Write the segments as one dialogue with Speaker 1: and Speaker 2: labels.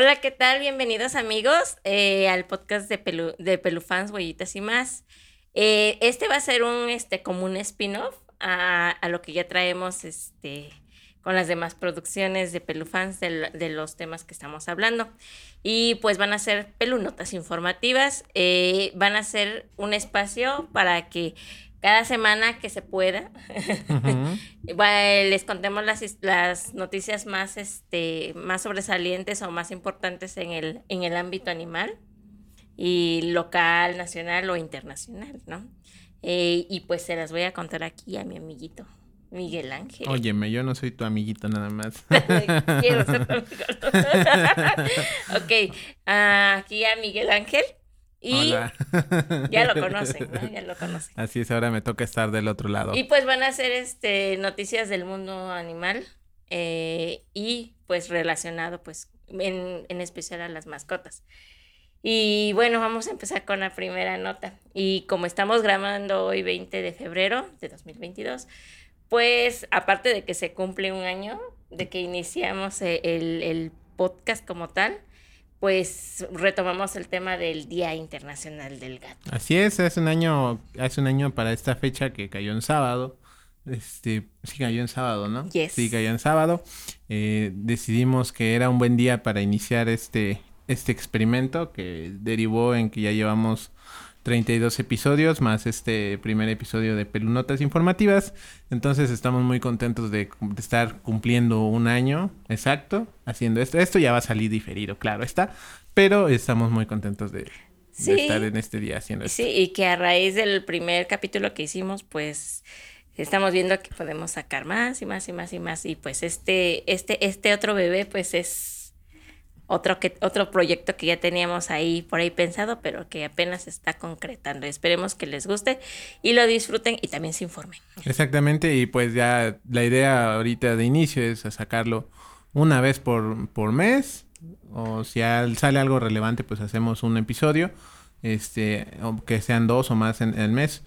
Speaker 1: Hola, ¿qué tal? Bienvenidos amigos eh, al podcast de, Pelu, de Pelufans, Huellitas y más. Eh, este va a ser un, este, como un spin-off a, lo que ya traemos, este, con las demás producciones de Pelufans de, de los temas que estamos hablando. Y pues van a ser pelunotas informativas, eh, van a ser un espacio para que cada semana que se pueda, les contemos las, las, noticias más, este, más sobresalientes o más importantes en el, en el ámbito animal, y local, nacional o internacional, ¿no? Eh, y pues se las voy a contar aquí a mi amiguito. Miguel Ángel.
Speaker 2: Óyeme, yo no soy tu amiguito nada más.
Speaker 1: Quiero ser tu amigo. ok, uh, aquí a Miguel Ángel. Y
Speaker 2: Hola.
Speaker 1: ya lo conocen, ¿no? Ya lo conocen.
Speaker 2: Así es, ahora me toca estar del otro lado.
Speaker 1: Y pues van a ser este noticias del mundo animal eh, y pues relacionado pues en, en especial a las mascotas. Y bueno, vamos a empezar con la primera nota. Y como estamos grabando hoy 20 de febrero de 2022, pues aparte de que se cumple un año de que iniciamos el, el podcast como tal, pues retomamos el tema del Día Internacional del Gato.
Speaker 2: Así es, hace un año, hace un año para esta fecha que cayó en sábado. Este, sí cayó en sábado, ¿no?
Speaker 1: Yes.
Speaker 2: Sí cayó en sábado. Eh, decidimos que era un buen día para iniciar este, este experimento que derivó en que ya llevamos 32 episodios más este primer episodio de Pelunotas Informativas. Entonces estamos muy contentos de, de, estar cumpliendo un año exacto haciendo esto. Esto ya va a salir diferido, claro está. Pero estamos muy contentos de,
Speaker 1: sí,
Speaker 2: de estar en este día haciendo esto.
Speaker 1: Sí, y que a raíz del primer capítulo que hicimos, pues estamos viendo que podemos sacar más y más y más y más. Y pues este, este, este otro bebé, pues es otro, que, otro proyecto que ya teníamos ahí por ahí pensado, pero que apenas está concretando. Esperemos que les guste y lo disfruten y también se informen.
Speaker 2: Exactamente, y pues ya la idea ahorita de inicio es sacarlo una vez por, por mes, o si sale algo relevante, pues hacemos un episodio, este, que sean dos o más en, en el mes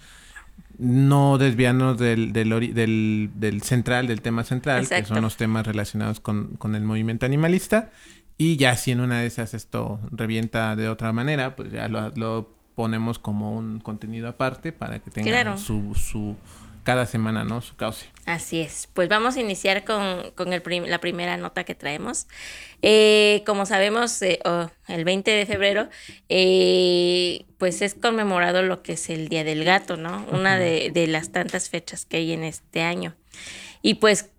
Speaker 2: no desviarnos del, del, del, del, central, del tema central, Exacto. que son los temas relacionados con, con el movimiento animalista. Y ya si en una de esas esto revienta de otra manera, pues ya lo, lo ponemos como un contenido aparte para que tenga
Speaker 1: claro.
Speaker 2: su, su cada semana, ¿no? Su cauce.
Speaker 1: Así es. Pues vamos a iniciar con, con el prim la primera nota que traemos. Eh, como sabemos, eh, oh, el 20 de febrero, eh, pues es conmemorado lo que es el Día del Gato, ¿no? Una de, de las tantas fechas que hay en este año. Y pues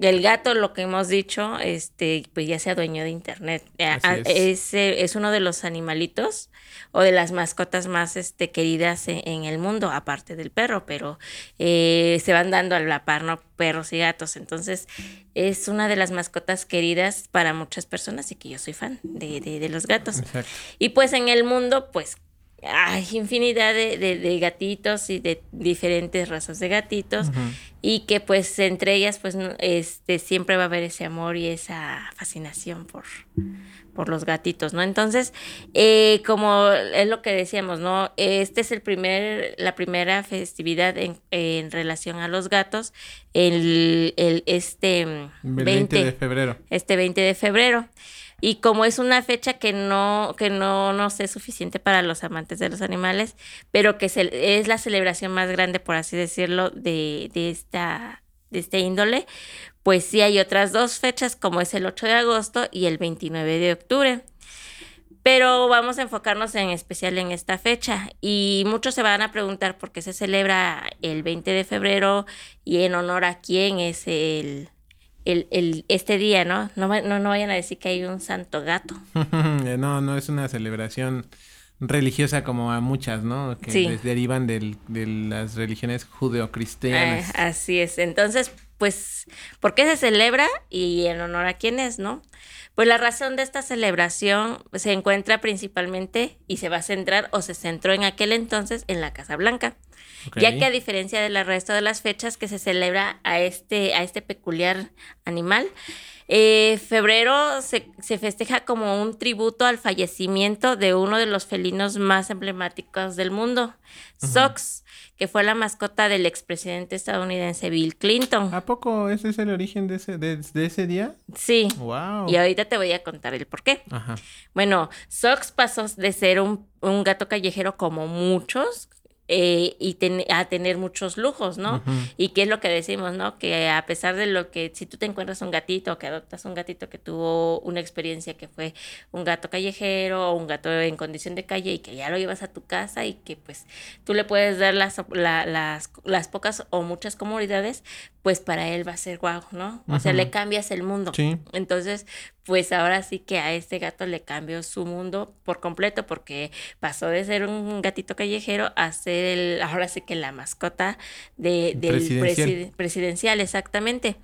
Speaker 1: el gato, lo que hemos dicho, este, pues ya se adueñó de internet.
Speaker 2: Así
Speaker 1: es. Es, es. uno de los animalitos o de las mascotas más este, queridas en, en el mundo, aparte del perro, pero eh, se van dando a la par, ¿no? Perros y gatos. Entonces, es una de las mascotas queridas para muchas personas y que yo soy fan de, de, de los gatos.
Speaker 2: Exacto.
Speaker 1: Y pues en el mundo, pues hay infinidad de, de, de, gatitos y de diferentes razas de gatitos uh -huh. y que pues entre ellas pues este siempre va a haber ese amor y esa fascinación por, por los gatitos, ¿no? Entonces, eh, como es lo que decíamos, ¿no? Este es el primer, la primera festividad en, en relación a los gatos, el, el este
Speaker 2: 20, 20 de febrero.
Speaker 1: Este 20 de febrero. Y como es una fecha que no, que no nos es suficiente para los amantes de los animales, pero que es la celebración más grande, por así decirlo, de, de, esta, de este índole, pues sí hay otras dos fechas, como es el 8 de agosto y el 29 de octubre. Pero vamos a enfocarnos en especial en esta fecha y muchos se van a preguntar por qué se celebra el 20 de febrero y en honor a quién es el, el, el, este día, ¿no? ¿no? No, no vayan a decir que hay un santo gato.
Speaker 2: no, no es una celebración religiosa como a muchas, ¿no? Que
Speaker 1: sí.
Speaker 2: derivan del, de las religiones judeocristianas.
Speaker 1: Eh, así es. Entonces, pues, ¿por qué se celebra y en honor a quién es, no? Pues la razón de esta celebración se encuentra principalmente y se va a centrar o se centró en aquel entonces en la Casa Blanca. Okay. Ya que a diferencia del resto de las fechas que se celebra a este, a este peculiar animal, Eh, febrero se, se, festeja como un tributo al fallecimiento de uno de los felinos más emblemáticos del mundo, Sox, que fue la mascota del expresidente estadounidense Bill Clinton.
Speaker 2: ¿A poco ese es el origen de ese, de, ese día?
Speaker 1: Sí.
Speaker 2: Wow.
Speaker 1: Y ahorita te voy a contar el por qué. Ajá. Bueno, Sox pasó de ser un, un gato callejero como muchos, eh, y a tener muchos lujos, ¿no? Y qué es lo que decimos, ¿no? Que a pesar de lo que, si tú te encuentras un gatito, que adoptas un gatito que tuvo una experiencia que fue un gato callejero o un gato en condición de calle y que ya lo llevas a tu casa y que pues tú le puedes dar las, las, las pocas o muchas comodidades, pues para él va a ser guau, ¿no? O sea, le cambias el mundo. Sí. Entonces, pues ahora sí que a este gato le cambió su mundo por completo porque pasó de ser un gatito callejero a ser el, ahora sí que la mascota de, del presidencial. exactamente.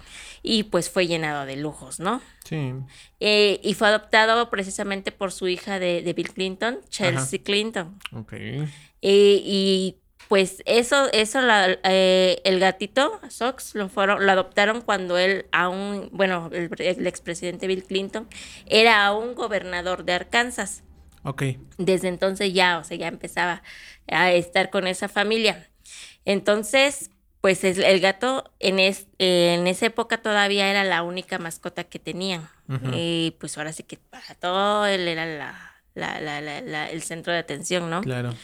Speaker 1: Y pues fue llenado de lujos, ¿no?
Speaker 2: Sí.
Speaker 1: Eh, y fue adoptado precisamente por su hija de, Bill Clinton, Chelsea Clinton.
Speaker 2: Ok.
Speaker 1: Eh, y pues eso, eso eh, el gatito, Sox, lo fueron, lo adoptaron cuando él aún, bueno, el, expresidente Bill Clinton era aún gobernador de Arkansas.
Speaker 2: Ok.
Speaker 1: Desde entonces ya, o sea, ya empezaba a estar con esa familia. Entonces, pues el gato en, en esa época todavía era la única mascota que tenían. Y pues ahora sí que para todo él era la, el centro de atención, ¿no?
Speaker 2: Claro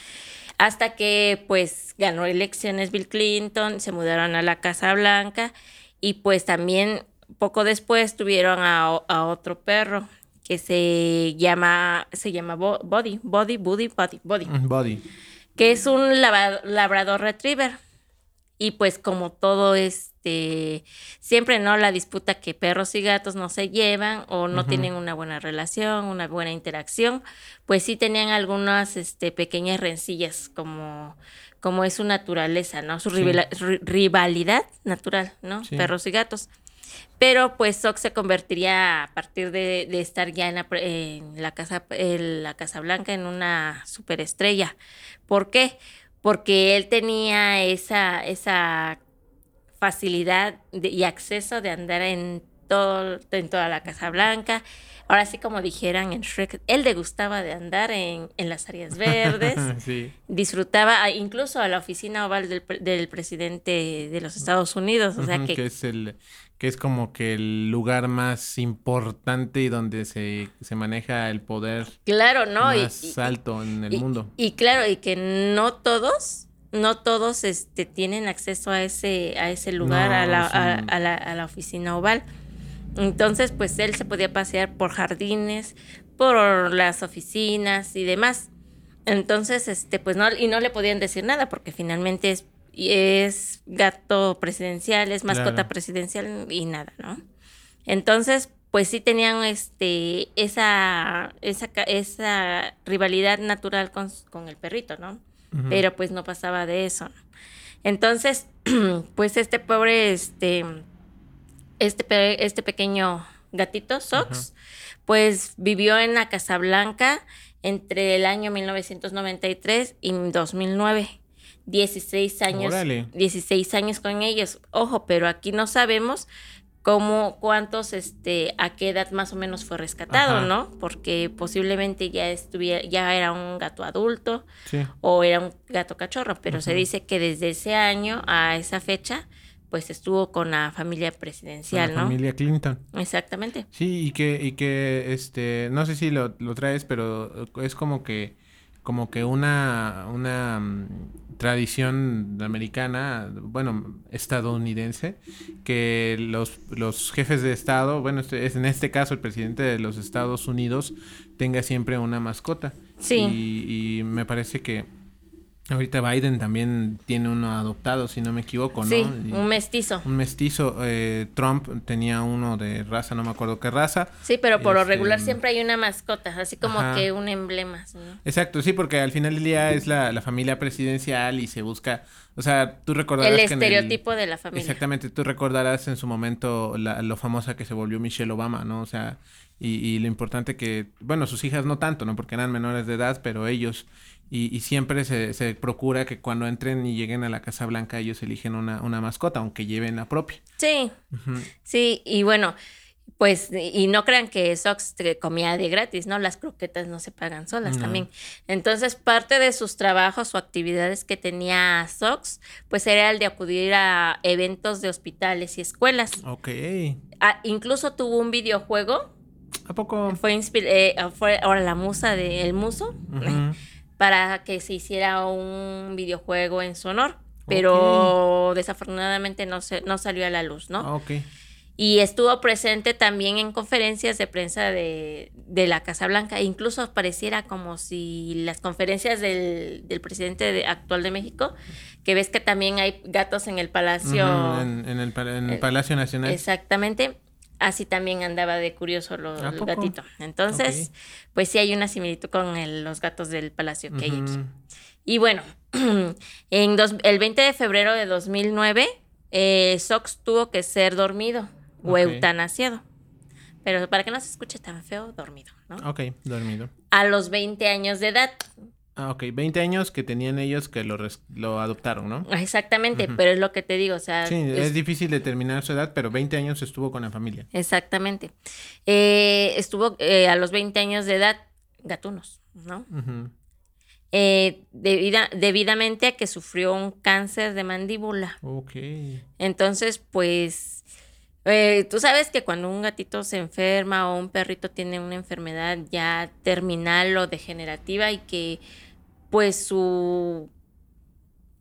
Speaker 1: hasta que pues ganó elecciones Bill Clinton, se mudaron a la Casa Blanca y pues también poco después tuvieron a, otro perro que se llama se llama Body, Body, Body, Body, Body.
Speaker 2: Body.
Speaker 1: Que es un labrador retriever. Y pues como todo este, siempre, ¿no? La disputa que perros y gatos no se llevan o no tienen una buena relación, una buena interacción, pues sí tenían algunas este, pequeñas rencillas como, como es su naturaleza, ¿no? Su rivalidad natural, ¿no? Perros y gatos. Pero pues Sox se convertiría a partir de, estar ya en la, en la, casa, en la Casa Blanca en una superestrella. ¿Por qué? Porque él tenía esa, esa facilidad y acceso de andar en, todo, en toda la Casa Blanca. Ahora sí, como dijeran en Shrek, él le gustaba de andar en, las áreas verdes, disfrutaba incluso a la oficina oval del, del, presidente de los Estados Unidos, o sea que...
Speaker 2: que es el que es como que el lugar más importante y donde se, maneja el poder
Speaker 1: claro, ¿no?
Speaker 2: más alto en el mundo.
Speaker 1: Y claro, y que no todos, no todos este, tienen acceso a ese, a ese lugar, a, la, a, la, a la oficina oval. Entonces, pues él se podía pasear por jardines, por las oficinas y demás. Entonces, este, pues no, y no le podían decir nada porque finalmente es es gato presidencial, es mascota presidencial y nada, ¿no? Entonces, pues sí tenían este esa esa, esa rivalidad natural con, con el perrito, ¿no? Pero pues no pasaba de eso. Entonces, pues este pobre este este este pequeño gatito Sox, pues vivió en la Casa Blanca entre el año 1993 y 2009. 16 años, 16 años con ellos. Ojo, pero aquí no sabemos cómo, cuántos, este, a qué edad más o menos fue rescatado, ¿no? Porque posiblemente ya estuviera, ya era un gato adulto o era un gato cachorro, pero se dice que desde ese año a esa fecha, pues estuvo con la familia presidencial, la
Speaker 2: Familia Clinton.
Speaker 1: Exactamente.
Speaker 2: Sí, y que, y que, este, no sé si lo, lo traes, pero es como que como que una, una mm, tradición americana, bueno, estadounidense, que los, los jefes de Estado, bueno, este, es en este caso el presidente de los Estados Unidos, tenga siempre una mascota.
Speaker 1: Sí.
Speaker 2: y me parece que Ahorita Biden también tiene uno adoptado, si no me equivoco, ¿no?
Speaker 1: Sí, un mestizo.
Speaker 2: Un mestizo. Eh, Trump tenía uno de raza, no me acuerdo qué raza.
Speaker 1: Sí, pero por lo regular este, siempre hay una mascota, así como que un emblema.
Speaker 2: Exacto, sí, porque al final del día es la, familia presidencial y se busca, o sea, tú recordarás...
Speaker 1: El estereotipo de la familia.
Speaker 2: Exactamente, tú recordarás en su momento lo famosa que se volvió Michelle Obama, ¿no? O sea, y, y lo importante que, bueno, sus hijas no tanto, ¿no? Porque eran menores de edad, pero ellos y, siempre se, se, procura que cuando entren y lleguen a la Casa Blanca ellos eligen una, una mascota, aunque lleven la propia.
Speaker 1: Sí, sí, y bueno, pues, y no crean que Sox comía de gratis, ¿no? Las croquetas no se pagan solas también. Entonces, parte de sus trabajos o actividades que tenía Sox, pues era el de acudir a eventos de hospitales y escuelas.
Speaker 2: Ok.
Speaker 1: Ah, incluso tuvo un videojuego.
Speaker 2: ¿A poco?
Speaker 1: Fue, eh, fue ahora la musa de El Muso, para que se hiciera un videojuego en su honor. Pero desafortunadamente no, se, no salió a la luz, ¿no?
Speaker 2: Ok
Speaker 1: y estuvo presente también en conferencias de prensa de, la Casa Blanca. E incluso pareciera como si las conferencias del, presidente actual de México, que ves que también hay gatos en el Palacio.
Speaker 2: en, el, eh, Palacio Nacional.
Speaker 1: Exactamente. Así también andaba de curioso lo, el gatito. Entonces, pues sí hay una similitud con los gatos del Palacio que hay aquí. Y bueno, en el 20 de febrero de 2009, eh, Sox tuvo que ser dormido o eutanasiado. Pero para que no se escuche tan feo, dormido, ¿no?
Speaker 2: Ok, dormido.
Speaker 1: A los 20 años de edad.
Speaker 2: Ah, ok, 20 años que tenían ellos que lo, lo adoptaron, ¿no?
Speaker 1: Exactamente, pero es lo que te digo, o sea...
Speaker 2: Sí, es... difícil determinar su edad, pero 20 años estuvo con la familia.
Speaker 1: Exactamente. Eh, estuvo eh, a los 20 años de edad, gatunos, ¿no? Eh, debidamente a que sufrió un cáncer de mandíbula.
Speaker 2: Ok.
Speaker 1: Entonces, pues eh, tú sabes que cuando un gatito se enferma o un perrito tiene una enfermedad ya terminal o degenerativa y que pues su,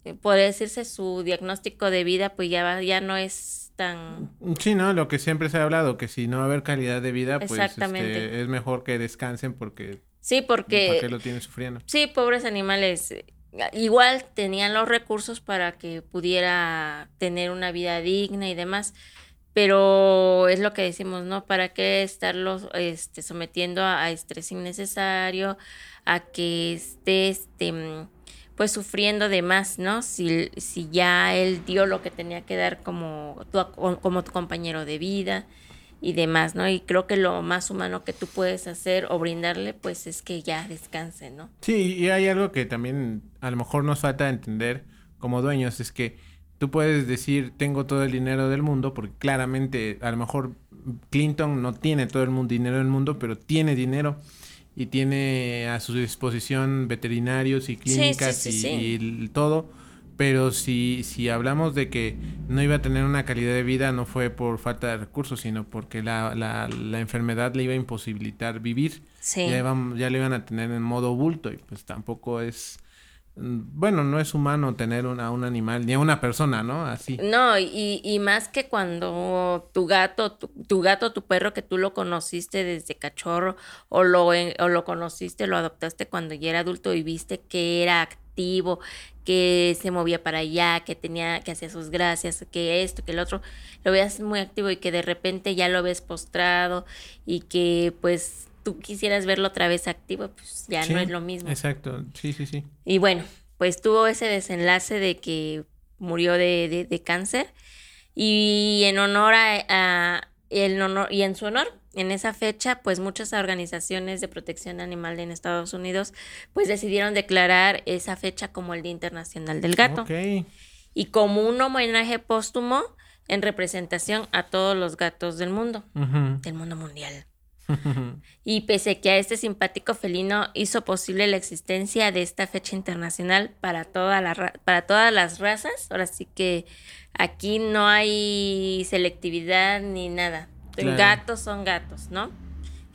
Speaker 1: eh, puede decirse su diagnóstico de vida pues ya, ya no es tan...
Speaker 2: Sí, ¿no? Lo que siempre se ha hablado, que si no va a haber calidad de vida pues este, es mejor que descansen porque...
Speaker 1: Sí, porque...
Speaker 2: ¿Para qué lo tienen sufriendo?
Speaker 1: Sí, pobres animales. Igual tenían los recursos para que pudiera tener una vida digna y demás pero es lo que decimos, ¿no? ¿Para qué estarlos este, sometiendo a, estrés innecesario, a que esté, este, mm, pues sufriendo de más, ¿no? Si, si ya él dio lo que tenía que dar como tu, como compañero de vida y demás, ¿no? Y creo que lo más humano que tú puedes hacer o brindarle, pues es que ya descanse, ¿no?
Speaker 2: Sí, y hay algo que también a lo mejor nos falta entender como dueños, es que Tú puedes decir, tengo todo el dinero del mundo, porque claramente a lo mejor Clinton no tiene todo el dinero del mundo, pero tiene dinero y tiene a su disposición veterinarios y clínicas y, todo. Pero si, si hablamos de que no iba a tener una calidad de vida, no fue por falta de recursos, sino porque la, la, la enfermedad le iba a imposibilitar vivir. Ya, ya le iban a tener en modo bulto y pues tampoco es bueno, no es humano tener a un animal, ni a una persona, ¿no? Así.
Speaker 1: No, y, y más que cuando tu gato, tu, gato, tu perro que tú lo conociste desde cachorro o lo, o lo conociste, lo adoptaste cuando ya era adulto y viste que era activo, que se movía para allá, que tenía, que hacía sus gracias, que esto, que el otro, lo veas muy activo y que de repente ya lo ves postrado y que pues tú quisieras verlo otra vez activo, pues ya no es lo mismo.
Speaker 2: Exacto, sí, sí, sí.
Speaker 1: Y bueno, pues tuvo ese desenlace de que murió de, de, cáncer y en honor a, el honor, y en su honor en esa fecha, pues muchas organizaciones de protección animal en Estados Unidos, pues decidieron declarar esa fecha como el Día Internacional del Gato. Y como un homenaje póstumo en representación a todos los gatos del mundo, del mundo mundial. y pese que a este simpático felino hizo posible la existencia de esta fecha internacional para, toda la para todas las razas, ahora sí que aquí no hay selectividad ni nada. Gatos son gatos, ¿no?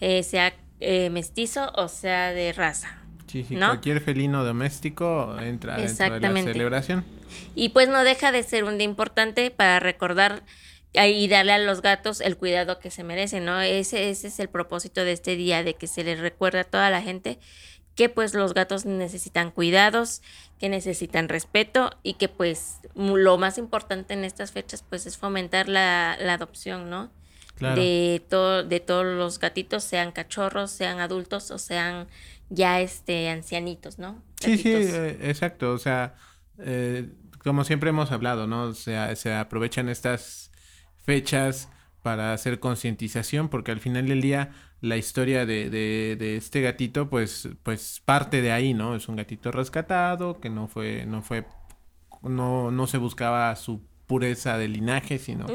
Speaker 1: Eh, sea eh, mestizo o sea de raza.
Speaker 2: Sí, sí, cualquier felino doméstico entra dentro de la celebración.
Speaker 1: Y pues no deja de ser un día importante para recordar y darle a los gatos el cuidado que se merecen, ¿no? Ese, ese es el propósito de este día, de que se les recuerda a toda la gente que pues los gatos necesitan cuidados, que necesitan respeto y que pues lo más importante en estas fechas pues es fomentar la, adopción, ¿no? De, todo, de todos los gatitos, sean cachorros, sean adultos o sean ya este ancianitos, ¿no?
Speaker 2: Sí, sí, eh, exacto. O sea, eh, como siempre hemos hablado, ¿no? O sea, se aprovechan estas fechas para hacer concientización, porque al final del día la historia de, de, este gatito, pues, pues parte de ahí, ¿no? Es un gatito rescatado, que no fue, no fue, no, no se buscaba su pureza de linaje, sino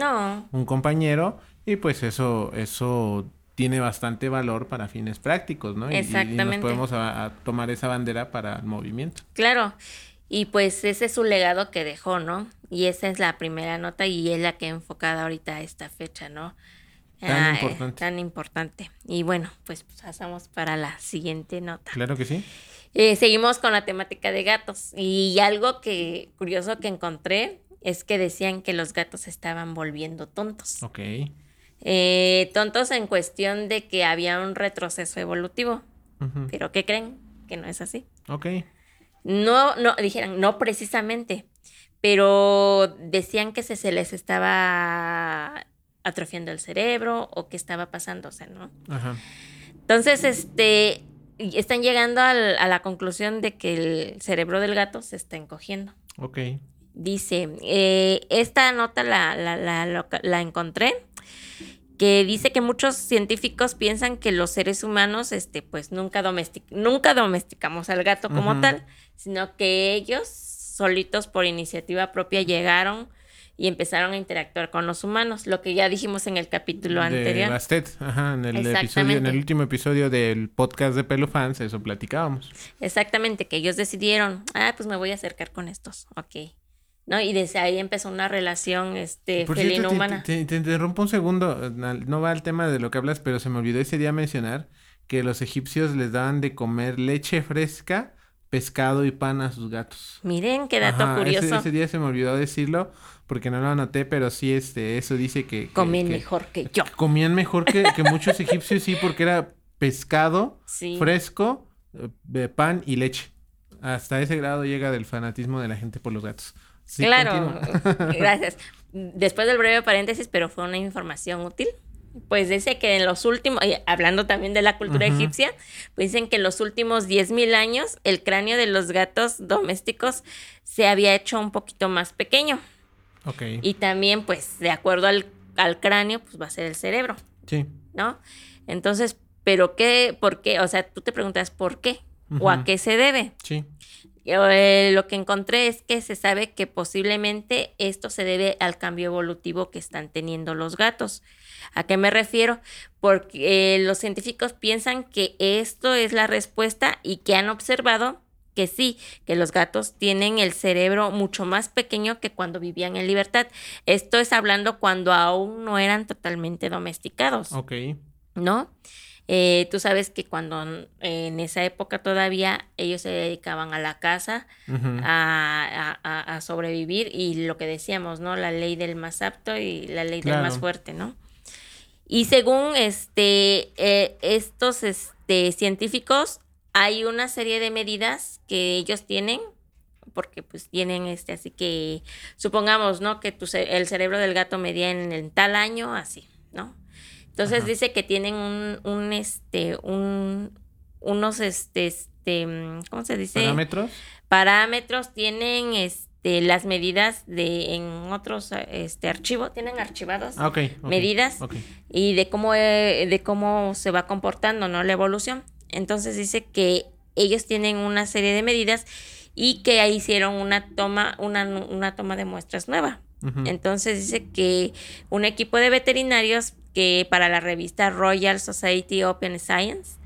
Speaker 2: un compañero, Y pues eso, eso tiene bastante valor para fines prácticos, ¿no? Y-
Speaker 1: Exactamente.
Speaker 2: Y, nos podemos a- a tomar esa bandera para el movimiento.
Speaker 1: Claro. Y pues ese es su legado que dejó, ¿no? Y esa es la primera nota y es la que he enfocado ahorita a esta fecha, ¿no?
Speaker 2: Tan
Speaker 1: Ah, eh,
Speaker 2: importante.
Speaker 1: tan importante. Y bueno, pues pasamos para la siguiente nota.
Speaker 2: Claro que sí.
Speaker 1: Eh, seguimos con la temática de gatos. Y algo que curioso que encontré es que decían que los gatos estaban volviendo tontos.
Speaker 2: Ok.
Speaker 1: Eh, tontos en cuestión de que había un retroceso evolutivo. Pero ¿qué creen? Que no es así.
Speaker 2: Ok.
Speaker 1: No, no, dijeran, no precisamente, pero decían que se, se les estaba atrofiando el cerebro o que estaba pasándose, ¿no?
Speaker 2: Ajá.
Speaker 1: Entonces, este, están llegando al- a la conclusión de que el cerebro del gato se está encogiendo.
Speaker 2: Ok.
Speaker 1: Dice, eh, esta nota la, la, la, la encontré, que dice que muchos científicos piensan que los seres humanos, este, pues nunca, domestic nunca domesticamos al gato como tal, sino que ellos solitos por iniciativa propia llegaron y empezaron a interactuar con los humanos, lo que ya dijimos en el capítulo
Speaker 2: De
Speaker 1: anterior.
Speaker 2: Bastet. Ajá. En el episodio, en el último episodio del podcast de Pelo Fans, eso platicábamos.
Speaker 1: Exactamente, que ellos decidieron, ah, pues me voy a acercar con estos, ok. ¿No? Y desde ahí empezó una relación este,
Speaker 2: Por cierto, te, te- te interrumpo un segundo. No va al tema de lo que hablas, pero se me olvidó ese día mencionar que los egipcios les daban de comer leche fresca, pescado y pan a sus gatos.
Speaker 1: Miren, qué dato
Speaker 2: Ajá,
Speaker 1: curioso.
Speaker 2: Ese, día se me olvidó decirlo porque no lo anoté, pero sí, este, eso dice que... que
Speaker 1: mejor que yo.
Speaker 2: Comían mejor que, que muchos egipcios, sí, porque era pescado,
Speaker 1: Sí.
Speaker 2: fresco, eh, pan y leche. Hasta ese grado llega del fanatismo de la gente por los gatos. Sí,
Speaker 1: claro, gracias. Después del breve paréntesis, pero fue una información útil. Pues dice que en los últimos, hablando también de la cultura egipcia, pues dicen que en los últimos 10.000 años el cráneo de los gatos domésticos se había hecho un poquito más pequeño.
Speaker 2: Ok.
Speaker 1: Y también, pues, de acuerdo al, al cráneo, pues va a ser el cerebro,
Speaker 2: Sí.
Speaker 1: ¿no? Entonces, ¿pero qué? ¿Por qué? O sea, tú te preguntas por qué o a qué se debe.
Speaker 2: Sí.
Speaker 1: Yo, eh, lo que encontré es que se sabe que posiblemente esto se debe al cambio evolutivo que están teniendo los gatos. ¿A qué me refiero? Porque eh, los científicos piensan que esto es la respuesta y que han observado que sí, que los gatos tienen el cerebro mucho más pequeño que cuando vivían en libertad. Esto es hablando cuando aún no eran totalmente domesticados.
Speaker 2: Ok.
Speaker 1: ¿no? Eh, tú sabes que cuando en esa época todavía ellos se dedicaban a la casa, a, a- a- a sobrevivir y lo que decíamos, ¿no? La ley del más apto y la ley del más fuerte, ¿no? Y según este, eh, estos este, científicos, hay una serie de medidas que ellos tienen, porque pues tienen este, así que supongamos, ¿no? Que tu el cerebro del gato medía en, en tal año, así, ¿no? Entonces
Speaker 2: Ajá.
Speaker 1: dice que tienen un, un este, un, unos, este, este, mm, ¿cómo se dice?
Speaker 2: ¿Parámetros?
Speaker 1: parámetros, tienen este, las medidas de en otros este, archivos, tienen archivados
Speaker 2: Ah, ok. ok,
Speaker 1: medidas y de cómo, eh, de cómo se va comportando ¿no? la evolución. Entonces dice que ellos tienen una serie de medidas y que ahí hicieron una toma, una, una toma de muestras nueva. Entonces dice que un equipo de veterinarios que para la revista Royal Society Open Science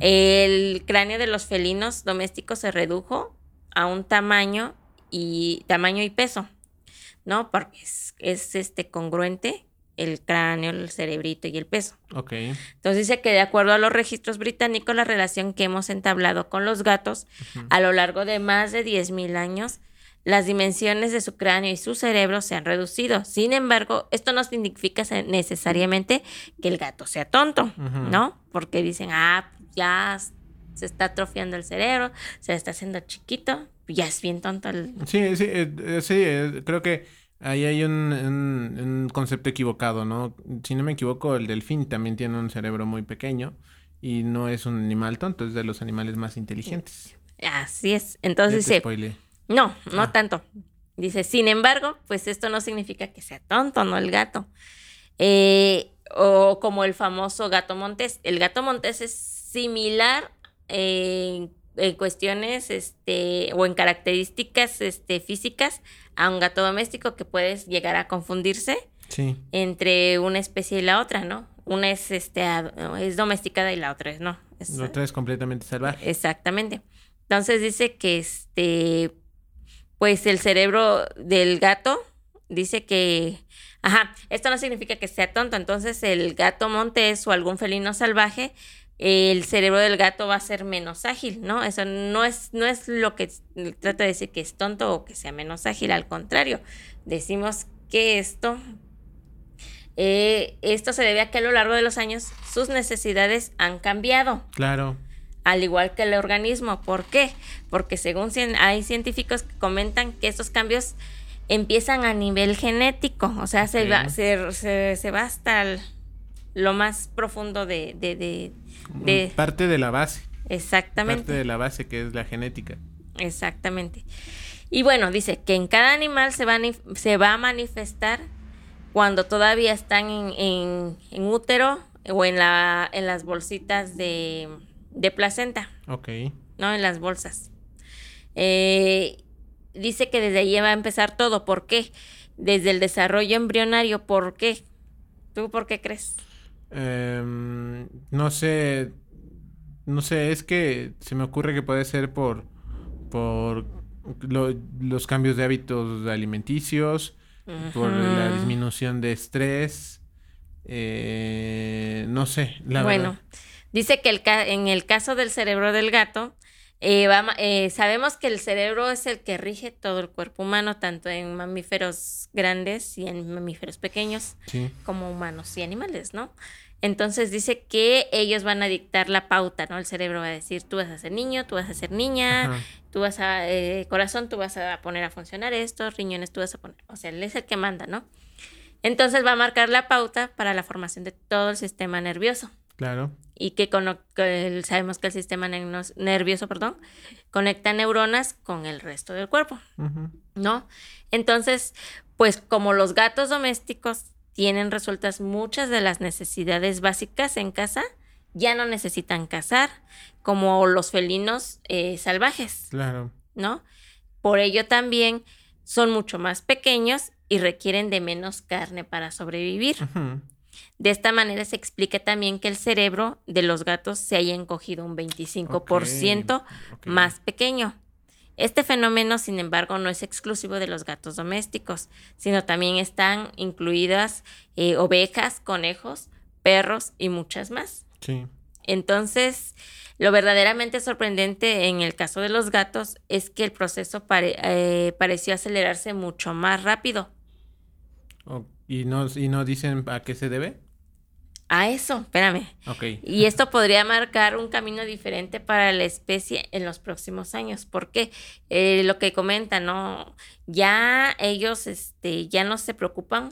Speaker 1: el cráneo de los felinos domésticos se redujo a un tamaño y tamaño y peso, ¿no? Porque es, es, este congruente el cráneo, el cerebrito y el peso.
Speaker 2: Ok.
Speaker 1: Entonces dice que de acuerdo a los registros británicos, la relación que hemos entablado con los gatos a lo largo de más de 10.000 años, las dimensiones de su cráneo y su cerebro se han reducido. Sin embargo, esto no significa necesariamente que el gato sea tonto. ¿no? Porque dicen, ah, ya se está atrofiando el cerebro, se está haciendo chiquito, ya es bien tonto el...
Speaker 2: Sí, sí, eh, eh, sí, eh, creo que ahí hay un, un- un concepto equivocado, ¿no? Si no me equivoco, el delfín también tiene un cerebro muy pequeño y no es un animal tonto, es de los animales más inteligentes.
Speaker 1: Así es.
Speaker 2: Ya
Speaker 1: Entonces
Speaker 2: te spoileé.
Speaker 1: No, no
Speaker 2: Ah.
Speaker 1: tanto. Dice, sin embargo, pues esto no significa que sea tonto, ¿no? El gato. Eh, o como el famoso gato montés. El gato montés es similar eh, en cuestiones este, o en características este, físicas a un gato doméstico que puedes llegar a confundirse.
Speaker 2: Sí.
Speaker 1: entre una especie y la otra, ¿no? Una es este es domesticada y la otra es no. Es-
Speaker 2: La otra es completamente salvaje.
Speaker 1: Exactamente. Entonces dice que este, pues el cerebro del gato dice que, ajá, esto no significa que sea tonto. Entonces el gato montés o algún felino salvaje, el cerebro del gato va a ser menos ágil, ¿no? Eso no es, no es lo que trata de decir que es tonto o que sea menos ágil. Al contrario, decimos que esto eh, esto se debe a que a lo largo de los años sus necesidades han cambiado
Speaker 2: Claro.
Speaker 1: Al igual que el organismo. ¿Por qué? Porque según cien- hay científicos que comentan que estos cambios empiezan a nivel genético, o sea, se, va, se, se- se va hasta el- lo más profundo de... de, de- de-
Speaker 2: Parte de la base.
Speaker 1: exactamente.
Speaker 2: Parte de la base que es la genética.
Speaker 1: Exactamente. Y bueno, dice que en cada animal se va, a ni- se va a manifestar cuando todavía están en, en- en útero o en, la, en las bolsitas de, de placenta.
Speaker 2: Ok.
Speaker 1: ¿no? En las bolsas. Eh, dice que desde ahí va a empezar todo. ¿Por qué? Desde el desarrollo embrionario. ¿Por qué? ¿Tú por qué crees?
Speaker 2: Em, no sé. No sé, es que se me ocurre que puede ser por. por lo- los cambios de hábitos alimenticios. Por la disminución de estrés. eh, no sé, la
Speaker 1: bueno,
Speaker 2: verdad.
Speaker 1: Dice que el ca- en el caso del cerebro del gato, eh, va eh, sabemos que el cerebro es el que rige todo el cuerpo humano, tanto en mamíferos grandes y en mamíferos pequeños.
Speaker 2: Sí.
Speaker 1: como humanos y animales, ¿no? Entonces dice que ellos van a dictar la pauta, ¿no? El cerebro va a decir, tú vas a ser niño, tú vas a ser niña,
Speaker 2: Ajá.
Speaker 1: tú vas a, eh, corazón, tú vas a poner a funcionar esto, riñones, tú vas a poner, o sea, él es el que manda, ¿no? Entonces va a marcar la pauta para la formación de todo el sistema nervioso
Speaker 2: Claro.
Speaker 1: y que, sabemos que el sistema nervioso, perdón, conecta neuronas con el resto del cuerpo. ¿no? Entonces, pues como los gatos domésticos tienen resueltas muchas de las necesidades básicas en casa, ya no necesitan cazar, como los felinos eh, salvajes,
Speaker 2: Claro.
Speaker 1: ¿no? Por ello también son mucho más pequeños y requieren de menos carne para sobrevivir. De esta manera se explica también que el cerebro de los gatos se haya encogido un 25%
Speaker 2: ok.
Speaker 1: más pequeño. Este fenómeno, sin embargo, no es exclusivo de los gatos domésticos, sino también están incluidas eh, ovejas, conejos, perros y muchas más.
Speaker 2: Sí.
Speaker 1: Entonces, lo verdaderamente sorprendente en el caso de los gatos es que el proceso pare- eh, pareció acelerarse mucho más rápido.
Speaker 2: ¿Y, no, ¿Y no dicen a qué se debe?
Speaker 1: A eso, espérame.
Speaker 2: Ok.
Speaker 1: Y esto podría marcar un camino diferente para la especie en los próximos años. Porque eh, lo que comentan, ¿no? Ya ellos este, ya no se preocupan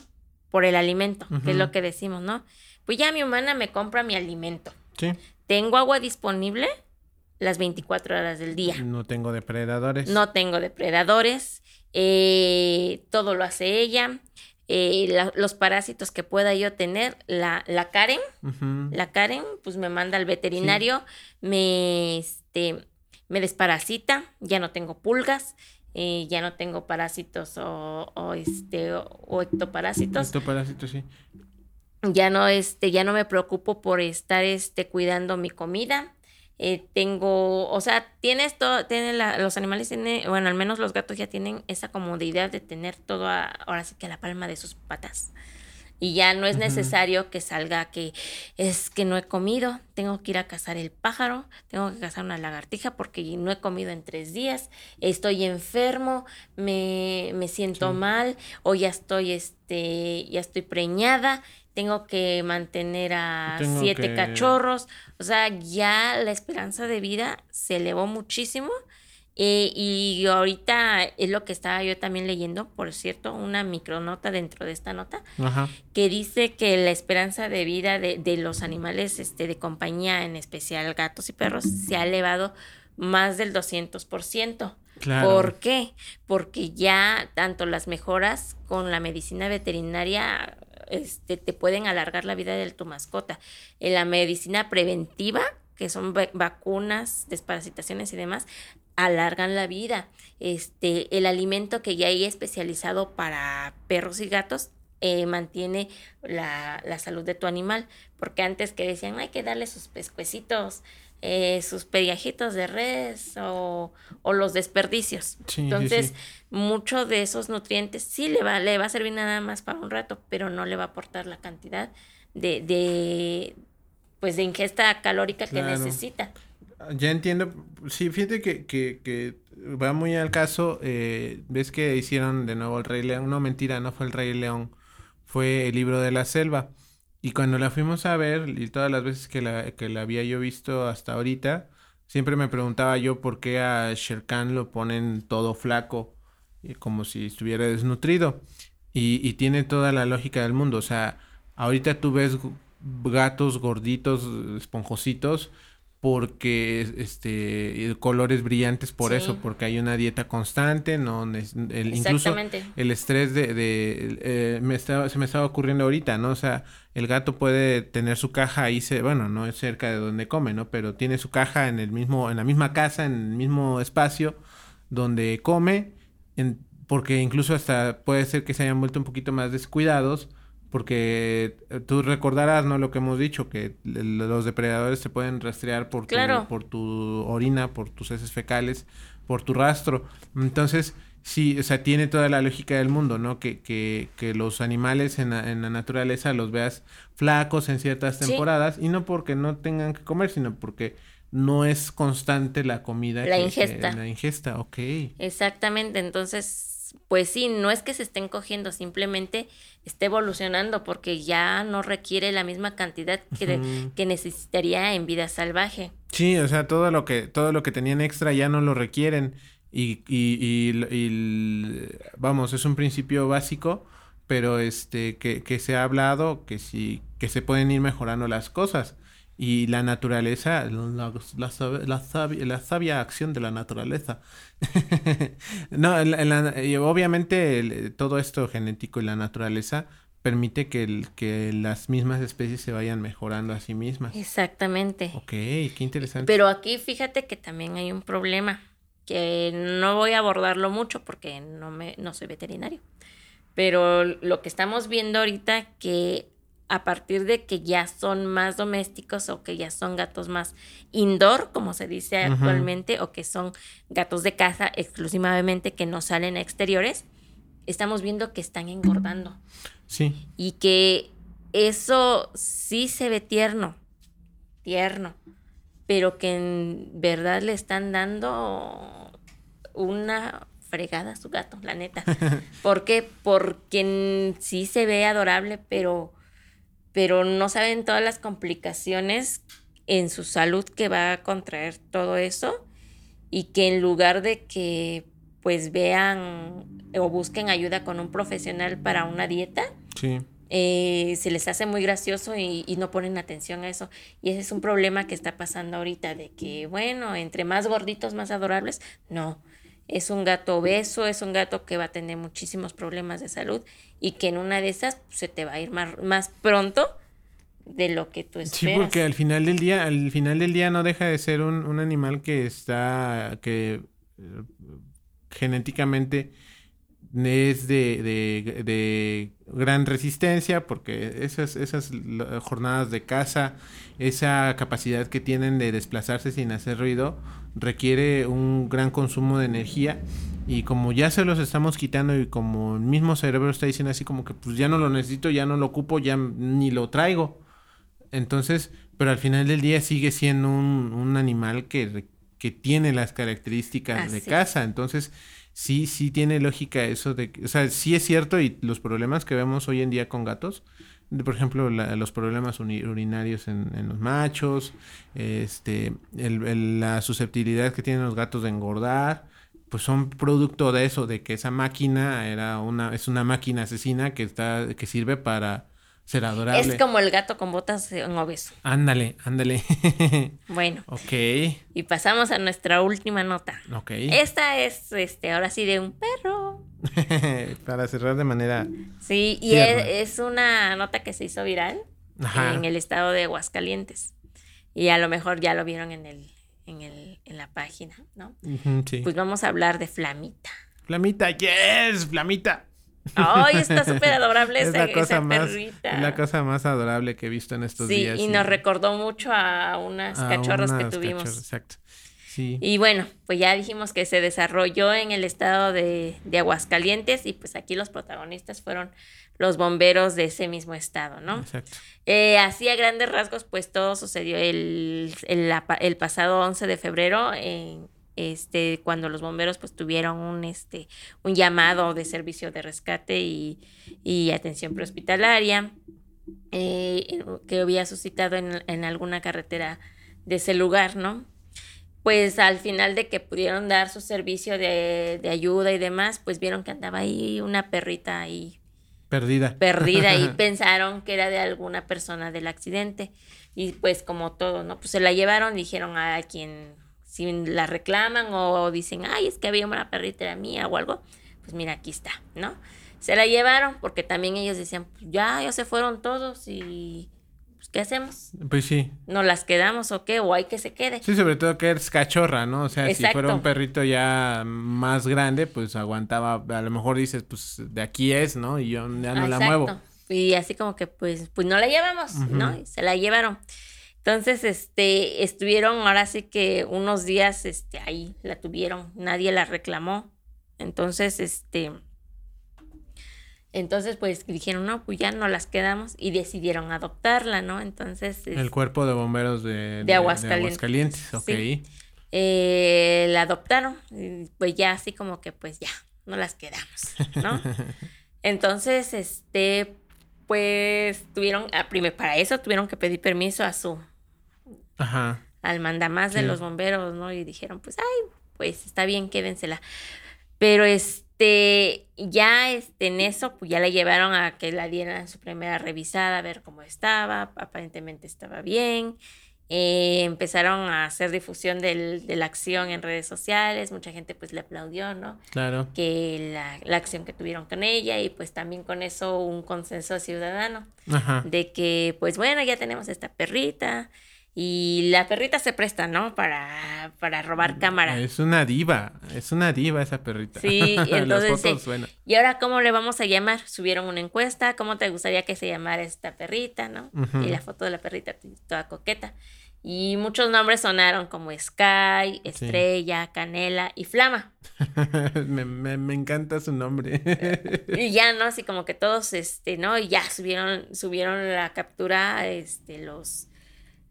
Speaker 1: por el alimento, que es lo que decimos, ¿no? Pues ya mi humana me compra mi alimento.
Speaker 2: Sí.
Speaker 1: Tengo agua disponible las 24 horas del día.
Speaker 2: No tengo depredadores.
Speaker 1: No tengo depredadores. eh, todo lo hace ella. Eh, la- los parásitos que pueda yo tener, la, la Karen, la Karen, pues me manda al veterinario, me, este, me desparasita, ya no tengo pulgas, eh, ya no tengo parásitos o, o, este, o, o ectoparásitos,
Speaker 2: Esto parásito, sí.
Speaker 1: ya no, este, ya no me preocupo por estar, este, cuidando mi comida. Eh, tengo, o sea, tienes todo, tiene la- los animales tienen, bueno, al menos los gatos ya tienen esa comodidad de tener todo a- ahora sí que a la palma de sus patas. Y ya no es necesario que salga que es que no he comido, tengo que ir a cazar el pájaro, tengo que cazar una lagartija porque no he comido en tres días, estoy enfermo, me, me siento
Speaker 2: Sí.
Speaker 1: mal, o ya estoy, este, ya estoy preñada, tengo que mantener a
Speaker 2: Tengo
Speaker 1: siete
Speaker 2: que-
Speaker 1: cachorros. O sea, ya la esperanza de vida se elevó muchísimo. eh, y ahorita es lo que estaba yo también leyendo, por cierto, una micronota dentro de esta nota,
Speaker 2: Ajá.
Speaker 1: que dice que la esperanza de vida de, de los animales este, de compañía, en especial gatos y perros, se ha elevado más del 200%.
Speaker 2: Claro.
Speaker 1: ¿Por qué? Porque ya tanto las mejoras con la medicina veterinaria este, te pueden alargar la vida de tu mascota. En la medicina preventiva, que son va- vacunas, desparasitaciones y demás, alargan la vida. Este, el alimento que ya hay especializado para perros y gatos eh, mantiene la, la, salud de tu animal. Porque antes que decían, hay que darle sus pescuecitos, eh, sus pediajitos de res o, o los desperdicios. Entonces, sí, muchos de esos nutrientes sí le va, le va a servir nada más para un rato, pero no le va a aportar la cantidad de, de pues de ingesta calórica que necesita.
Speaker 2: Ya entiendo. Sí, fíjate que, que, que va muy al caso. Eh, Ves que hicieron de nuevo el Rey León. No, mentira, no fue el Rey León. Fue el libro de la selva. Y cuando la fuimos a ver, y todas las veces que la, que la había yo visto hasta ahorita, siempre me preguntaba yo por qué a Sherkan lo ponen todo flaco, como si estuviera desnutrido. Y, y tiene toda la lógica del mundo. O sea, ahorita tú ves gatos gorditos, esponjositos, porque este colores brillantes por sí. eso porque hay una dieta constante no el, incluso el estrés de, de eh, me estaba, se me estaba ocurriendo ahorita no o sea el gato puede tener su caja ahí se, bueno no es cerca de donde come no pero tiene su caja en el mismo en la misma casa en el mismo espacio donde come en, porque incluso hasta puede ser que se hayan vuelto un poquito más descuidados porque eh, tú recordarás, ¿no? Lo que hemos dicho, que los depredadores se pueden rastrear por,
Speaker 1: claro.
Speaker 2: tu, por tu orina, por tus heces fecales, por tu rastro. Entonces, sí, o sea, tiene toda la lógica del mundo, ¿no? Que, que, que los animales en la, en la, naturaleza los veas flacos en ciertas temporadas, sí. y no porque no tengan que comer, sino porque no es constante la comida.
Speaker 1: La que, ingesta.
Speaker 2: La ingesta, ok.
Speaker 1: Exactamente, entonces pues sí, no es que se estén cogiendo, simplemente está evolucionando porque ya no requiere la misma cantidad que, uh -huh. que, necesitaría en vida salvaje.
Speaker 2: Sí, o sea, todo lo que, todo lo que tenían extra ya no lo requieren. Y, y, y, y vamos, es un principio básico, pero este, que, que se ha hablado que sí, que se pueden ir mejorando las cosas y la naturaleza, la, la, la, sabia, la sabia acción de la naturaleza. no, y obviamente el, todo esto genético y la naturaleza permite que, el, que las mismas especies se vayan mejorando a sí mismas.
Speaker 1: Exactamente.
Speaker 2: Ok, qué interesante.
Speaker 1: Pero aquí fíjate que también hay un problema, que no voy a abordarlo mucho porque no, me, no soy veterinario. Pero lo que estamos viendo ahorita que a partir de que ya son más domésticos o que ya son gatos más indoor, como se dice uh -huh. actualmente, o que son gatos de casa exclusivamente que no salen a exteriores, estamos viendo que están engordando.
Speaker 2: Sí.
Speaker 1: Y que eso sí se ve tierno, tierno, pero que en verdad le están dando una fregada a su gato, la neta. ¿Por qué? Porque sí se ve adorable, pero pero no saben todas las complicaciones en su salud que va a contraer todo eso y que en lugar de que pues vean o busquen ayuda con un profesional para una dieta,
Speaker 2: sí.
Speaker 1: eh, se les hace muy gracioso y, y, no ponen atención a eso. Y ese es un problema que está pasando ahorita, de que, bueno, entre más gorditos, más adorables, no. Es un gato obeso, es un gato que va a tener muchísimos problemas de salud y que en una de esas pues, se te va a ir más, más pronto de lo que tú esperas.
Speaker 2: Sí, porque al final del día, al final del día no deja de ser un, un animal que está, que eh, genéticamente es de, de, de, gran resistencia porque esas, esas jornadas de caza, esa capacidad que tienen de desplazarse sin hacer ruido, requiere un gran consumo de energía y como ya se los estamos quitando y como el mismo cerebro está diciendo así como que pues ya no lo necesito, ya no lo ocupo, ya ni lo traigo. Entonces, pero al final del día sigue siendo un, un animal que, que tiene las características así. de caza. Entonces, sí, sí tiene lógica eso de, o sea, sí es cierto y los problemas que vemos hoy en día con gatos, por ejemplo, la, los problemas urinarios en, en, los machos, este, el, el, la susceptibilidad que tienen los gatos de engordar, pues son producto de eso, de que esa máquina era una, es una máquina asesina que está, que sirve para ser adorable.
Speaker 1: Es como el gato con botas en obeso.
Speaker 2: Ándale, ándale.
Speaker 1: bueno.
Speaker 2: Ok.
Speaker 1: Y pasamos a nuestra última nota.
Speaker 2: Ok.
Speaker 1: Esta es, este, ahora sí, de un perro.
Speaker 2: Para cerrar de manera.
Speaker 1: Sí, y es, es, una nota que se hizo viral Ajá. en el estado de Aguascalientes. Y a lo mejor ya lo vieron en el, en el, en la página, ¿no?
Speaker 2: Uh -huh, sí.
Speaker 1: Pues vamos a hablar de Flamita.
Speaker 2: Flamita, yes, Flamita.
Speaker 1: Ay, está súper adorable
Speaker 2: es
Speaker 1: esa,
Speaker 2: la cosa
Speaker 1: esa
Speaker 2: más,
Speaker 1: perrita.
Speaker 2: la cosa más adorable que he visto en estos
Speaker 1: sí,
Speaker 2: días.
Speaker 1: y nos recordó mucho a unas
Speaker 2: a
Speaker 1: cachorros que tuvimos.
Speaker 2: cachorros, exacto. Sí.
Speaker 1: Y bueno, pues ya dijimos que se desarrolló en el estado de, de Aguascalientes y pues aquí los protagonistas fueron los bomberos de ese mismo estado, ¿no?
Speaker 2: Exacto.
Speaker 1: Eh, así a grandes rasgos, pues todo sucedió el, el, el pasado 11 de febrero, en, este, cuando los bomberos pues tuvieron un, este, un llamado de servicio de rescate y, y atención prehospitalaria eh, que había suscitado en, en alguna carretera de ese lugar, ¿no? Pues al final de que pudieron dar su servicio de, de ayuda y demás, pues vieron que andaba ahí una perrita ahí
Speaker 2: Perdida.
Speaker 1: perdida y pensaron que era de alguna persona del accidente. Y pues como todo, ¿no? Pues se la llevaron, dijeron a quien, si la reclaman o dicen, ay, es que había una perrita era mía o algo, pues mira, aquí está, ¿no? Se la llevaron porque también ellos decían, pues ya, ya se fueron todos y pues ¿qué hacemos?
Speaker 2: Pues sí.
Speaker 1: ¿Nos las quedamos o qué? ¿O hay que se quede?
Speaker 2: Sí, sobre todo que es cachorra, ¿no? O sea, si fuera un perrito ya más grande, pues aguantaba, a lo mejor dices, pues de aquí es, ¿no? Y yo ya no la muevo.
Speaker 1: Y así como que pues, pues no la llevamos, ¿no? Y se la llevaron. Entonces, este, estuvieron ahora sí que unos días, este, ahí la tuvieron, nadie la reclamó. Entonces, este, entonces pues dijeron, no, pues ya no las quedamos y decidieron adoptarla, ¿no? Entonces,
Speaker 2: El cuerpo de bomberos de,
Speaker 1: De Aguascalientes.
Speaker 2: Aguascalientes, ok.
Speaker 1: Sí. eh, la adoptaron, y pues ya así como que pues ya, no las quedamos, ¿no? Entonces, este, pues tuvieron, a primer- para eso tuvieron que pedir permiso a su,
Speaker 2: Ajá.
Speaker 1: al mandamás de los bomberos, ¿no? Y dijeron, pues, ay, pues está bien, quédensela. Pero este, ya este, en eso, pues ya la llevaron a que la dieran su primera revisada, a ver cómo estaba, aparentemente estaba bien. Eh, empezaron a hacer difusión del- de la acción en redes sociales, mucha gente pues le aplaudió, ¿no?
Speaker 2: Claro.
Speaker 1: Que la, la acción que tuvieron con ella y pues también con eso un consenso ciudadano
Speaker 2: Ajá.
Speaker 1: de que pues bueno, ya tenemos esta perrita y la perrita se presta, ¿no? Para, para robar cámara.
Speaker 2: Es una diva, es una diva esa perrita.
Speaker 1: Sí, y
Speaker 2: Las
Speaker 1: entonces
Speaker 2: fotos
Speaker 1: sí.
Speaker 2: suenan.
Speaker 1: ¿Y ahora cómo le vamos a llamar? Subieron una encuesta, ¿cómo te gustaría que se llamara esta perrita, no? Y la foto de la perrita toda coqueta. Y muchos nombres sonaron como Sky, Estrella, Canela y Flama.
Speaker 2: me, me, me encanta su nombre.
Speaker 1: Y ya, ¿no? Así como que todos, este, ¿no? Y ya subieron, subieron la captura, este, los,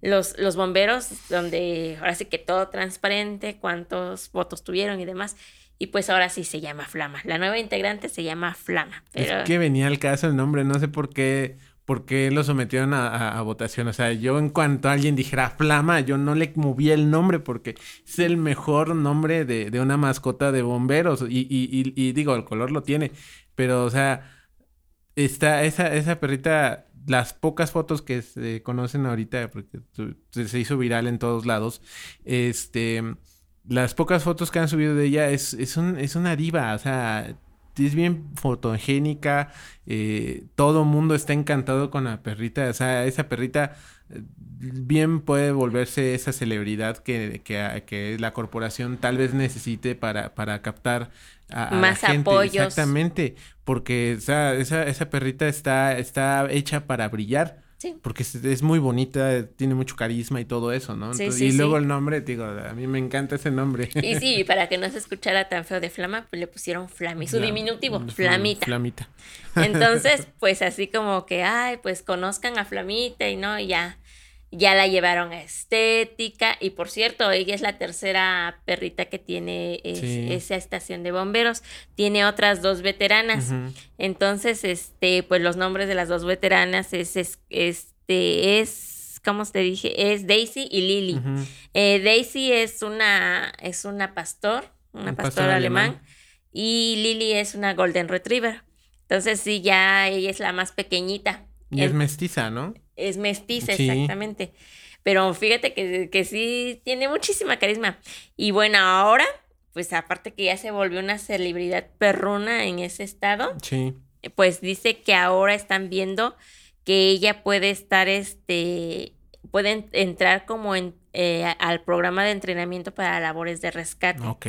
Speaker 1: los, los bomberos, donde ahora sí que todo transparente, cuántos votos tuvieron y demás. Y pues ahora sí se llama Flama. La nueva integrante se llama Flama. Pero
Speaker 2: Es que venía al caso el nombre, no sé por qué, por qué lo sometieron a, a- a votación. O sea, yo en cuanto alguien dijera Flama, yo no le movía el nombre porque es el mejor nombre de, de una mascota de bomberos. Y, y, y, y digo, el color lo tiene. Pero, o sea, está esa, esa perrita, las pocas fotos que se conocen ahorita, porque se hizo viral en todos lados, este, las pocas fotos que han subido de ella es, es, un, es una diva, o sea, es bien fotogénica, eh, todo mundo está encantado con la perrita, o sea, esa perrita eh, bien puede volverse esa celebridad que, que, que la corporación tal vez necesite para, para captar a, a la
Speaker 1: Más
Speaker 2: gente.
Speaker 1: apoyos.
Speaker 2: Exactamente, porque o sea, esa, esa perrita está, está hecha para brillar.
Speaker 1: sí.
Speaker 2: Porque es, es muy bonita, tiene mucho carisma y todo eso, ¿no?
Speaker 1: Sí,
Speaker 2: Entonces-
Speaker 1: sí,
Speaker 2: y luego el nombre, digo, a mí me encanta ese nombre.
Speaker 1: Y sí, para que no se escuchara tan feo de Flama, pues le pusieron Flami, su
Speaker 2: Flam-
Speaker 1: diminutivo,
Speaker 2: Flam-
Speaker 1: Flamita.
Speaker 2: Flamita.
Speaker 1: Entonces, pues así como que, ay, pues conozcan a Flamita y no, y ya, ya la llevaron a estética. Y por cierto, ella es la tercera perrita que tiene es-
Speaker 2: Sí.
Speaker 1: esa estación de bomberos. Tiene otras dos veteranas. Entonces, este, pues los nombres de las dos veteranas es, es- este, es, ¿cómo te dije? Es Daisy y Lily. Eh, Daisy es una, es una pastor, una
Speaker 2: Un
Speaker 1: pastor,
Speaker 2: pastor
Speaker 1: alemán,
Speaker 2: alemán.
Speaker 1: y Lily es una golden retriever. Entonces sí, ya ella es la más pequeñita.
Speaker 2: Y es
Speaker 1: En-
Speaker 2: mestiza, ¿no?
Speaker 1: es mestiza,
Speaker 2: Sí.
Speaker 1: exactamente. Pero fíjate que, que sí tiene muchísima carisma. Y bueno, ahora, pues aparte que ya se volvió una celebridad perruna en ese estado,
Speaker 2: Sí.
Speaker 1: pues dice que ahora están viendo que ella puede estar, este, puede en- entrar como en, eh, al programa de entrenamiento para labores de rescate.
Speaker 2: Ok.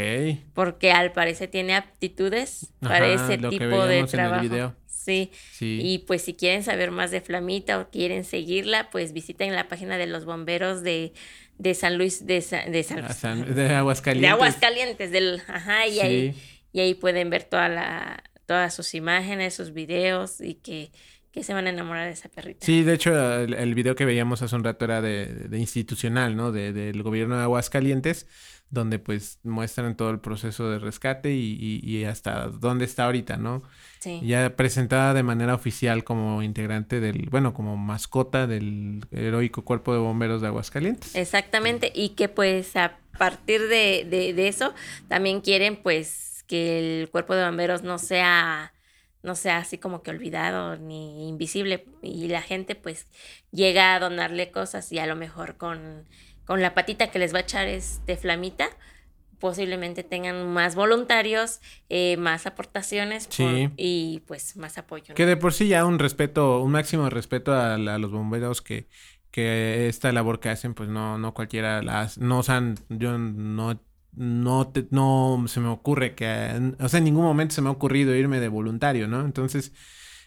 Speaker 1: Porque al parecer tiene aptitudes para ese tipo de trabajo. Sí.
Speaker 2: Sí.
Speaker 1: Y pues si quieren saber más de Flamita o quieren seguirla, pues visiten la página de los bomberos de, de San Luis, de, Sa- de San
Speaker 2: A
Speaker 1: Luis.
Speaker 2: San- de Aguascalientes.
Speaker 1: De Aguascalientes, del, ajá, y
Speaker 2: Sí.
Speaker 1: ahí, y ahí pueden ver toda la, todas sus imágenes, sus videos, y que, que se van a enamorar de esa perrita.
Speaker 2: Sí, de hecho, el, el video que veíamos hace un rato era de, de institucional, ¿no? De, del gobierno de Aguascalientes, donde pues muestran todo el proceso de rescate y, y- y hasta dónde está ahorita, ¿no?
Speaker 1: Sí.
Speaker 2: Ya presentada de manera oficial como integrante del, bueno, como mascota del heroico cuerpo de bomberos de Aguascalientes.
Speaker 1: Exactamente, y que pues a partir de, de, de eso también quieren pues que el cuerpo de bomberos no sea, no sea así como que olvidado ni invisible y la gente pues llega a donarle cosas y a lo mejor con, con la patita que les va a echar este flamita posiblemente tengan más voluntarios, eh, más aportaciones por- y pues más apoyo. ¿no?
Speaker 2: Que de por sí ya un respeto, un máximo respeto a, a los bomberos que, que esta labor que hacen, pues no, no cualquiera la hace. No, o sea, yo no, no, te- no se me ocurre que, o sea, en ningún momento se me ha ocurrido irme de voluntario, ¿no? Entonces,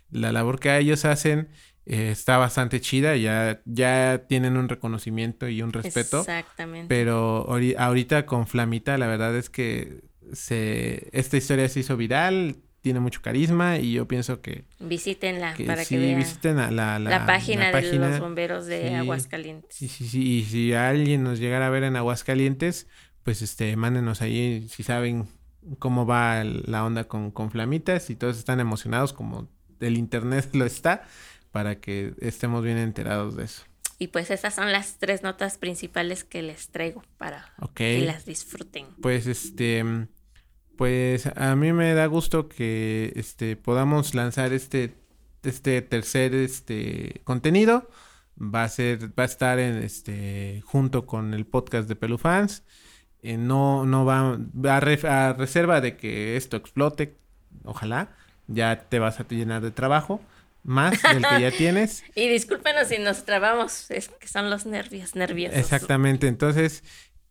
Speaker 2: la labor que ellos hacen eh, está bastante chida, ya, ya tienen un reconocimiento y un respeto.
Speaker 1: Exactamente.
Speaker 2: Pero ahori- ahorita con Flamita, la verdad es que se, esta historia se hizo viral, tiene mucho carisma y yo pienso que,
Speaker 1: Visítenla
Speaker 2: que
Speaker 1: para
Speaker 2: sí,
Speaker 1: que vean.
Speaker 2: visiten a la, la,
Speaker 1: la, página de los bomberos de
Speaker 2: Sí.
Speaker 1: Aguascalientes.
Speaker 2: Sí, sí, sí. Y si alguien nos llegara a ver en Aguascalientes, pues este, mándenos ahí si saben cómo va la onda con, con Flamitas y todos están emocionados como el internet lo está para que estemos bien enterados de eso.
Speaker 1: Y pues esas son las tres notas principales que les traigo para que las disfruten.
Speaker 2: Pues este, pues a mí me da gusto que este podamos lanzar este este tercer este contenido. Va a ser va a estar en este junto con el podcast de Pelufans. Eh, no no va, va a, re- a reserva de que esto explote, ojalá ya te vas a llenar de trabajo más del que ya tienes.
Speaker 1: Y discúlpenos si nos trabamos, es que son los nervios, nerviosos.
Speaker 2: Exactamente, entonces,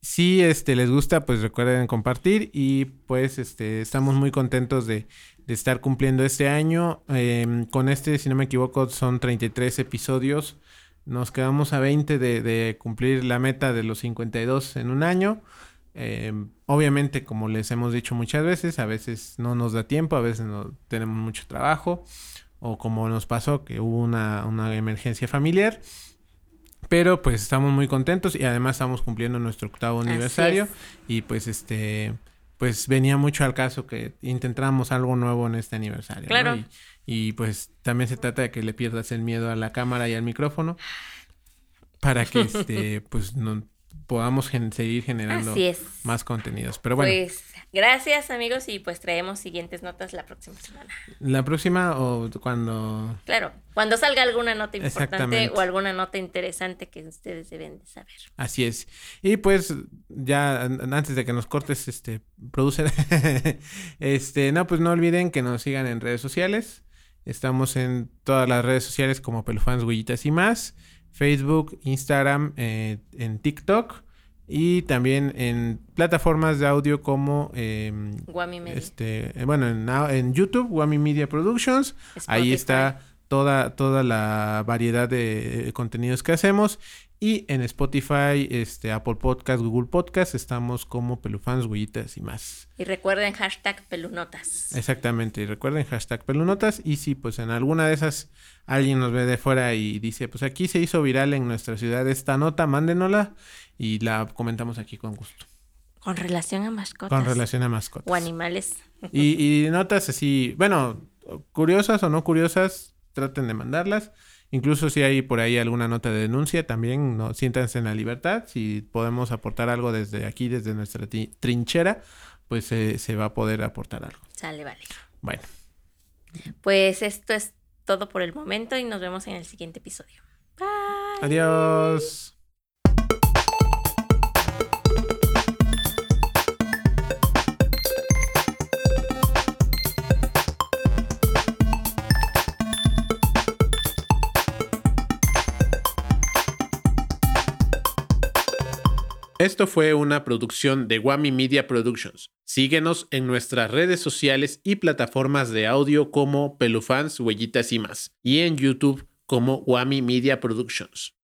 Speaker 2: si este les gusta, pues recuerden compartir y pues este estamos muy contentos de, de estar cumpliendo este año. Em, con este, si no me equivoco, son 33 episodios. Nos quedamos a 20 de, de cumplir la meta de los 52 en un año. Em, obviamente, como les hemos dicho muchas veces, a veces no nos da tiempo, a veces no tenemos mucho trabajo, o como nos pasó que hubo una, una emergencia familiar. Pero pues estamos muy contentos y además estamos cumpliendo nuestro octavo
Speaker 1: Así
Speaker 2: aniversario.
Speaker 1: es.
Speaker 2: Y pues este, pues venía mucho al caso que intentáramos algo nuevo en este aniversario. ¿no?
Speaker 1: Claro.
Speaker 2: Y, y, pues también se trata de que le pierdas el miedo a la cámara y al micrófono para que este, pues no, podamos gen- seguir generando
Speaker 1: Así es.
Speaker 2: más contenidos. Pero bueno,
Speaker 1: Pues gracias amigos y pues traemos siguientes notas la próxima semana.
Speaker 2: la próxima o cuando...
Speaker 1: Claro, cuando salga alguna nota importante o alguna nota interesante que ustedes deben de saber.
Speaker 2: Así es. Y pues ya an- antes de que nos cortes, este, producer, este, no, pues no olviden que nos sigan en redes sociales. Estamos en todas las redes sociales como Pelufans, Huellitas y más. Facebook, Instagram, eh, en TikTok y también en plataformas de audio como
Speaker 1: Guami Media.
Speaker 2: este, eh, bueno, en, YouTube, Wami Media Productions. Ahí está toda, toda la variedad de eh, contenidos que hacemos. Y en Spotify, este, Apple Podcast, Google Podcast, estamos como Pelufans, Huellitas y más.
Speaker 1: Y recuerden hashtag pelunotas.
Speaker 2: Exactamente. Y recuerden hashtag pelunotas. Y si pues en alguna de esas alguien nos ve de fuera y dice, pues aquí se hizo viral en nuestra ciudad esta nota, mándenosla y la comentamos aquí con gusto.
Speaker 1: Con relación a mascotas.
Speaker 2: Con relación a mascotas.
Speaker 1: O animales.
Speaker 2: Y, y notas así, bueno, curiosas o no curiosas, traten de mandarlas. Incluso si hay por ahí alguna nota de denuncia, también no siéntanse en la libertad. Si podemos aportar algo desde aquí, desde nuestra trinchera, pues eh, se va a poder aportar algo.
Speaker 1: Sale, vale.
Speaker 2: Bueno,
Speaker 1: Pues esto es todo por el momento y nos vemos en el siguiente episodio. Bye.
Speaker 2: adiós. Esto fue una producción de Wami Media Productions. Síguenos en nuestras redes sociales y plataformas de audio como Pelufans, Huellitas y más, y en YouTube como Wami Media Productions.